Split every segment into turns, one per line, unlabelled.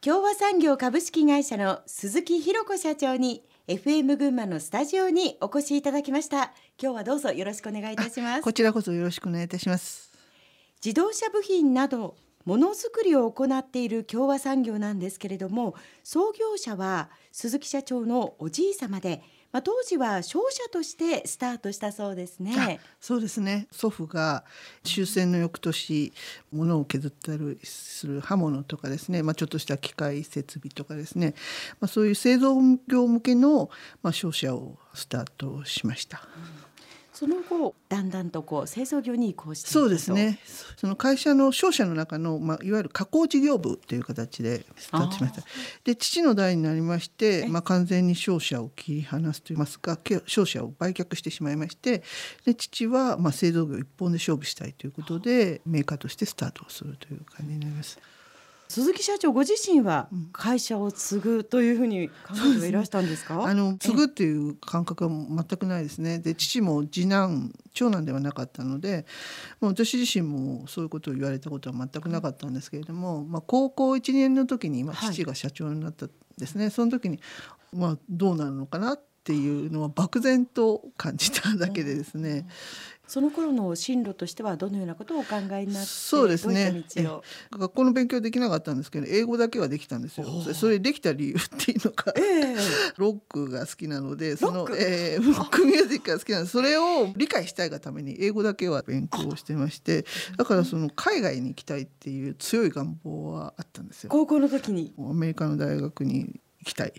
共和産業株式会社の鈴木ひろ子社長に FM 群馬のスタジオにお越しいただきました。今日はどうぞよろしくお願いいたします。
こちらこそよろしくお願いいたします。
自動車部品などものづくりを行っている共和産業なんですけれども創業者は鈴木社長のおじい様でまあ、当時は商社としてスタートしたそうですね。
そうですね祖父が終戦の翌年物を削ったりする刃物とかですね、まあ、ちょっとした機械設備とかですね、まあ、そういう製造業向けの、まあ、商社をスタートしました。うん
その後だんだんとこう製造業に移行して
そうですね。その会社の商社の中の、まあ、いわゆる加工事業部という形でスタートしましたで父の代になりまして、まあ、完全に商社を切り離すといいますか商社を売却してしまいましてで父はまあ製造業一本で勝負したいということでメーカーとしてスタートをするという感じになります。
鈴木社長ご自身は会社を継ぐというふうに考えていらしたんですか、
ね、あの継ぐっていう感覚は全くないですね。で父も次男長男ではなかったのでもう私自身もそういうことを言われたことは全くなかったんですけれども、まあ、高校1年の時に、まあ、父が社長になったんですね、はい、その時に、まあ、どうなるのかなっていうのは漠然と感じただけでですね、
その頃の進路としてはどのようなことをお考えになって
そうですね。学校の勉強できなかったんですけど英語だけはできたんですよ。それできた理由っていうのが、えー、ロックが好きなのでそのロック,、えー、ロックミュージックが好きなのでそれを理解したいがために英語だけは勉強してましてだからその海外に行きたいっていう強い願望はあったんですよ。
高校の時に。
アメリカの大学にきたい。っ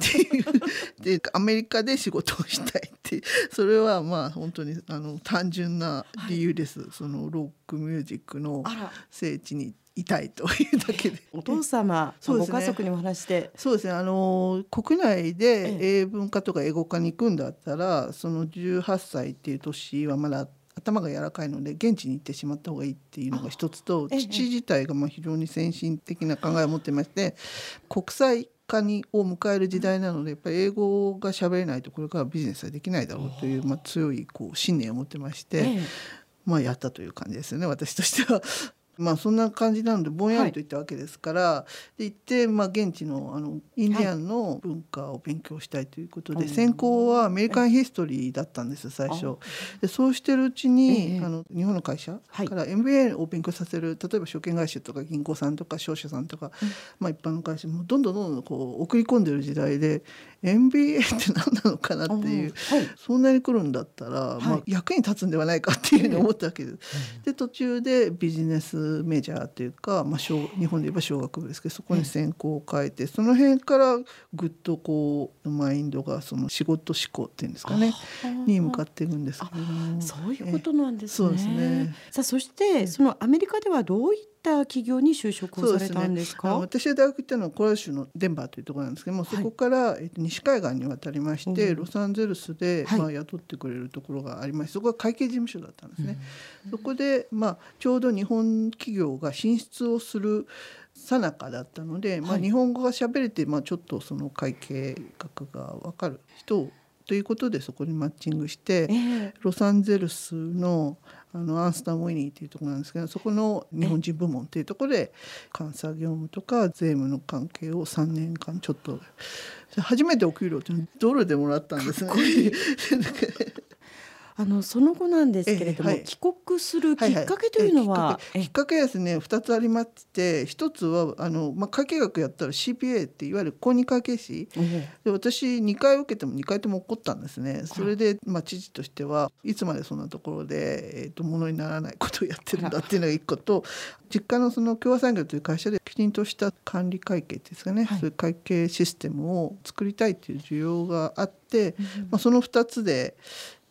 ていう。でアメリカで仕事をしたいって。それはまあ本当にあの単純な理由です、はい、そのロックミュージックの聖地にいたいというだけで。
お父様、そうですね、ご家族にも話して。
そうですね。あの国内で英文化とか英語化に行くんだったら、その18歳っていう年はまだ頭が柔らかいので現地に行ってしまった方がいいっていうのが一つと父自体がまあ非常に先進的な考えを持ってまして国際化にを迎える時代なのでやっぱり英語が喋れないとこれからビジネスはできないだろうという、まあ、強いこう信念を持ってまして、まあ、やったという感じですよね私としては。まあそんな感じなのでぼんやりといったわけですから、はい、で行ってまあ現地のあのインディアンの文化を勉強したいということで、はい、専攻はアメリカンヒストリーだったんです最初。でそうしてるうちに、あの日本の会社から MBA を勉強させる例えば証券会社とか銀行さんとか商社さんとか、まあ一般の会社もどんどんどんどんこう送り込んでる時代で MBA って何なのかなっていう、はい、そんなに来るんだったら、まあ、役に立つんではないかっていうふうに思ったわけです。で途中でビジネスメジャーというか、まあ、日本で言えば小学部ですけどそこに専攻を変えてその辺からぐっとこうマインドがその仕事思考っていうんですかねに向かっていくんですけど。
そういうことなんですね。
そうですね。
さあそしてそのアメリカではどういったった企業に就職をされたんですか？すね、
私が大学行ったのはコロラド州のデンバーというところなんですけども、そこから、えっと、西海岸に渡りまして、ロサンゼルスで、まあ、雇ってくれるところがありましてそこは会計事務所だったんですね。そこで、まあ、ちょうど日本企業が進出をするさなかだったので、まあ、日本語が喋れて、まあ、ちょっとその会計学が分かる人をということでそこにマッチングして、えー、ロサンゼルスのあのアンスタン・ウィニーというところなんですけどそこの日本人部門というところで監査業務とか税務の関係を3年間ちょっと初めてお給料ってドルでもらったんですね。
あのその後なんですけれども、はい、帰国するきっかけというのは、は
い、きっかけですね2つありまして1つはあの、まあ、会計学やったら CPA っていわゆる公認会計士、で私2回受けても2回とも怒ったんですね。それで、まあ、知事としてはいつまでそんなところで、えーと、ものにならないことをやってるんだっていうのが1個と実家のその共和産業という会社できちんとした管理会計ですかね、はい、そういう会計システムを作りたいという需要があって、まあ、その2つで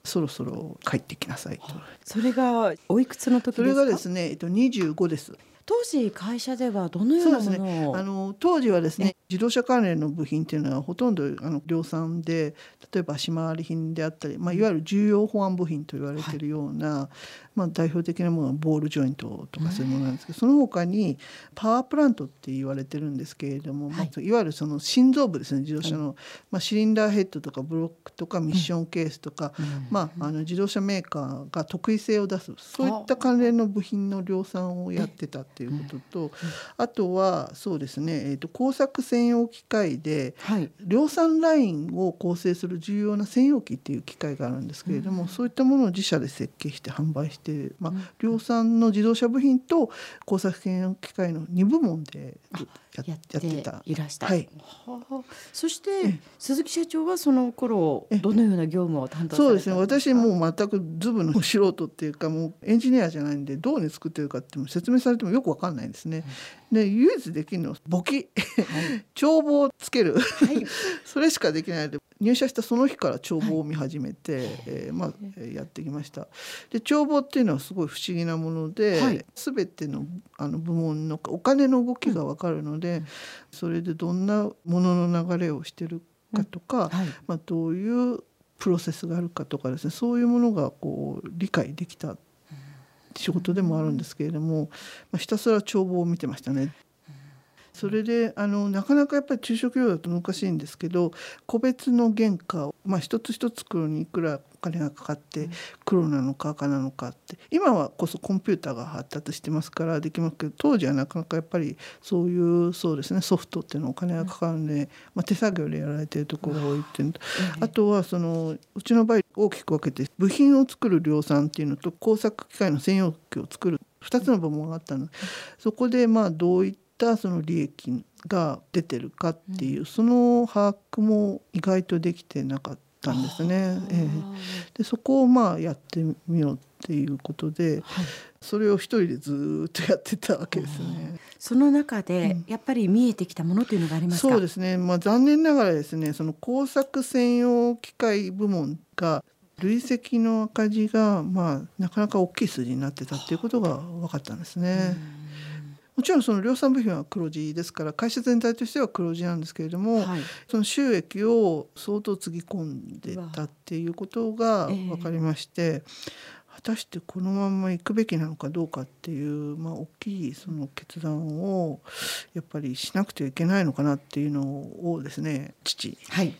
そろそろ帰ってきなさいと。
それがおいくつの時
それがですね、えっと25です。
当時会社ではどのようなもの
を、ね、あの当時はですね自動車関連の部品っていうのはほとんどあの量産で例えば足回り品であったり、まあ、いわゆる重要保安部品と言われているような、はい、まあ、代表的なものはボールジョイントとかそういうものなんですけど、その他にパワープラントって言われてるんですけれども、はい。まあ、いわゆるその心臓部ですね自動車の、はい、まあ、シリンダーヘッドとかブロックとかミッションケースとか、うん、まあ、あの自動車メーカーが得意性を出すそういった関連の部品の量産をやってたっていうことと、あとはそうですね、えー、と工作専用機械で、量産ラインを構成する重要な専用機っていう機械があるんですけれども、うん、そういったものを自社で設計して販売して、まあ、量産の自動車部品と工作専用機械の2部門で
やってた。いらした、はい、そして鈴木社長はその頃どのような業務を担当
そうですね。私もう全くズブの素人っていうかもうエンジニアじゃないんでどうに作ってるかって説明されてもよくわかんないんですね。で唯一できるのは簿記、はい、帳簿をつける、はい、それしかできないので入社したその日から帳簿を見始めて、はい、えー、まあ、やってきました。で帳簿っていうのはすごい不思議なもので、はい、全てのあの部門のお金の動きがわかるので、うん、それでどんなものの流れをしてるかとか、うんはい、まあ、どういうプロセスがあるかとかですねそういうものがこう理解できた仕事でもあるんですけれども、まあ、ひたすら帳簿を見てましたね。それであのなかなかやっぱり中小企業だと難しいんですけど個別の原価を、まあ、一つ一つ作るにいくらお金がかかって黒なのか赤なのかって。今はこそコンピューターが発達してますからできますけど当時はなかなかやっぱりそういうそうですねソフトっていうのお金がかかるんで、まあ、手作業でやられてるところが多いっていうのとあとはそのうちの場合大きく分けて部品を作る量産っていうのと工作機械の専用機を作る2つの部門があったのそこでまあどういったその利益が出てるかっていう、その把握も意外とできてなかったんですね。えー、でそこをまあやってみようっていうことで、はい、それを一人でずっとやってたわけですね。
その中でやっぱり見えてきたものというのがあります
そうですね。まあ残念ながらですね、その工作専用機械部門が累積の赤字がまあなかなか大きい数字になってたっていうことが分かったんですね。もちろんその量産部品は黒字ですから会社全体としては黒字なんですけれども、はい、その収益を相当つぎ込んでたっていうことが分かりまして、えー、果たしてこのまま行くべきなのかどうかっていう、まあ、大きいその決断をやっぱりしなくてはいけないのかなっていうのをですね父に、はい。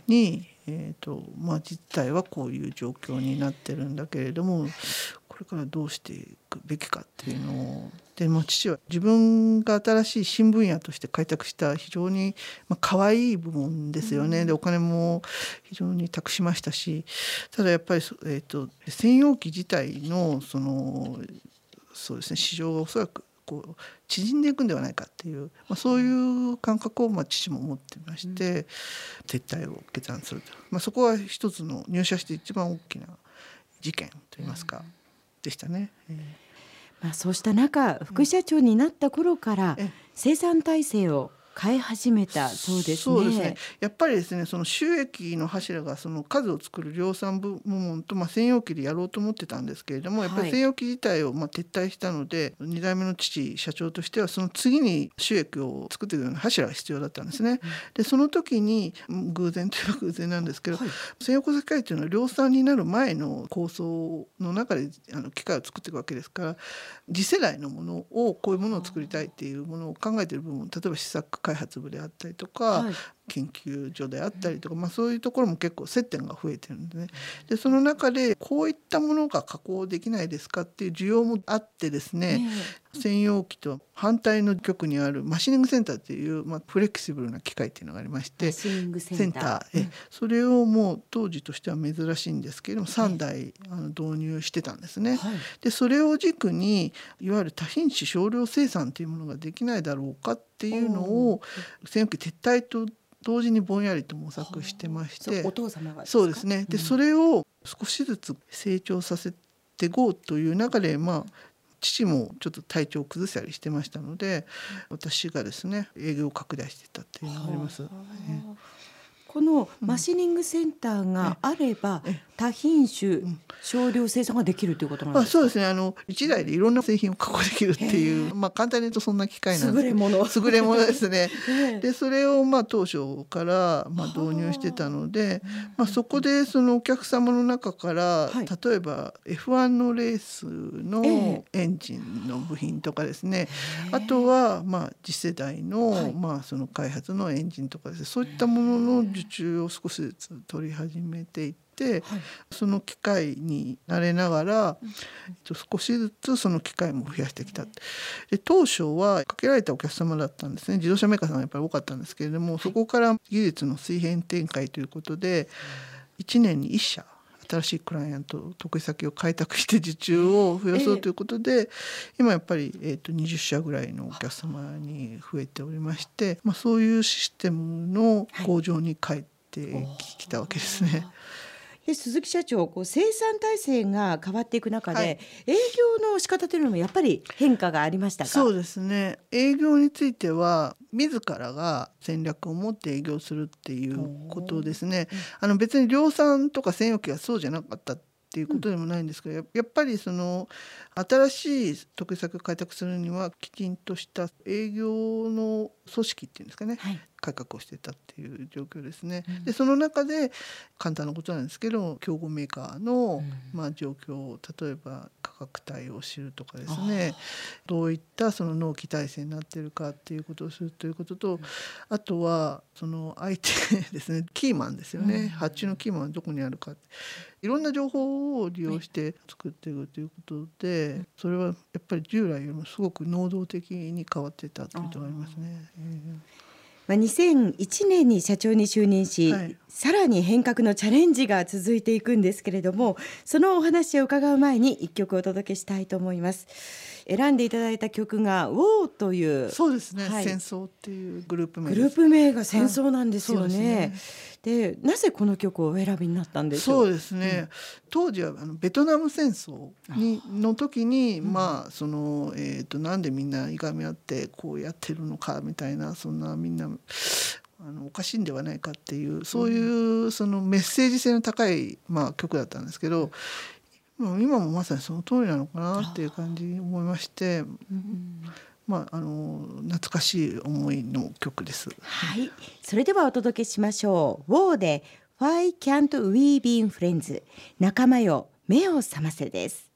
えーとまあ、実態はこういう状況になってるんだけれどもこれからどうしていくべきかっていうのをで、まあ、父は自分が新しい新分野として開拓した非常に、まあ可愛い部門ですよね、でお金も非常に託しましたしただやっぱり、えーと、専用機自体のそのそうですね市場がおそらくこう縮んでいくんではないかっていう、まあ、そういう感覚をまあ父も持ってまして、撤退を決断すると、まあ、そこは一つの入社して一番大きな事件といいますか、でしたね。
まあ、そうした中副社長になった頃から生産体制を変え始めたそうですね。そうですね
やっぱりですねその収益の柱がその数を作る量産部門と、まあ、専用機でやろうと思ってたんですけれどもやっぱり専用機自体をまあ撤退したので、はい、2代目の父社長としてはその次に収益を作っていくような柱が必要だったんですね。うん、でその時に偶然といえば偶然なんですけど、はい、専用工作機械というのは量産になる前の構想の中であの機械を作っていくわけですから次世代のものをこういうものを作りたいっていうものを考えている部分例えば試作開発部であったりとか、はい、研究所であったりとか、まあ、そういうところも結構接点が増えてるんでね。でその中でこういったものが加工できないですかっていう需要もあってですね、えー、専用機と反対の局にあるマシニングセンターっていう、まあ、フレキシブルな機械っていうのがありまして
センタ
ー、えそれをもう当時としては珍しいんですけれども3台あの導入してたんですね。はい、でそれを軸にいわゆる多品種少量生産というものができないだろうかっていうのを専用機撤退と同時にぼんやりと模索してまして
お父様
がそうですね。で、うん、それを少しずつ成長させていこうという中でまあ父もちょっと体調を崩したりしてましたので私がですね営業を拡大してたっていうのがあります。
このマシニングセンターがあれば、多品種、少量生産ができるということなんですか？
あそうですね。あの一台でいろんな製品を加工できるっていう、まあ簡単に言うとそんな機械なんです。
優れもの。
優れものですね。
ええ。
でそれをまあ当初からまあ導入してたので、まあそこでそのお客様の中から、
はい。
例えば F1 のレースの
え
エンジンの部品とかですね、あとはまあ次世代の、
はい。
まあその開発のエンジンとかですね、そういったものの受注を少しずつ取り始めていって、
はい。
その機械に慣れながら、えっと、少しずつその機械も増やしてきたで当初はかけられたお客様だったんですね。自動車メーカーさんがやっぱり多かったんですけれどもそこから技術の水平展開ということで1年に1社新しいクライアント得意先を開拓して受注を増やそうということで、今やっぱり、えー、と20社ぐらいのお客様に増えておりまして、まあ、そういうシステムの工場に帰ってきたわけですね。
で鈴木社長こう生産体制が変わっていく中で、
はい。
営業の仕方というのもやっぱり変化がありましたか？
そうですね。営業については自らが戦略を持って営業するっていうことですね。あの別に量産とか専用機がそうじゃなかったっていうことでもないんですけど、ややっぱりその新しい得意先を開拓するにはきちんとした営業の組織っていうんですかね、
はい
改革をしてたっていう状況ですね。
うん。
でその中で簡単なことなんですけど競合メーカーの、
うん。
まあ、状況を例えば価格帯を知るとかですね。どういったその納期体制になっているかっていうことをするということと、あとはその相手ですね。キーマンですよね、
うん。
発注のキーマンはどこにあるかいろんな情報を利用して作っていくということで、それはやっぱり従来よりもすごく能動的に変わってたということがありますね。
まあ、2001年に社長に就任し、
はい。
さらに変革のチャレンジが続いていくんですけれどもそのお話を伺う前に一曲お届けしたいと思います選んでいただいた曲が「WOW」という
そうですね、
はい。
戦争っていうグループ名
グループ名が戦争なんですよね。
で。
でなぜこの曲をお選びになったんでしょう？
そうですね、当時はあのベトナム戦争にの時に、まあその、えー、となんでみんないがみ合ってこうやってるのかみたいなそんなみんなあのおかしいんではないかっていうそういうそのメッセージ性の高い、まあ、曲だったんですけど、まあ今もまさにその通りなのかなっていう感じに思いまして、まあ、あの懐かしい思いの曲です。
はい、それではお届けしましょう。WOW で Why Can't We Be Friends? 仲間よ目を覚ませです。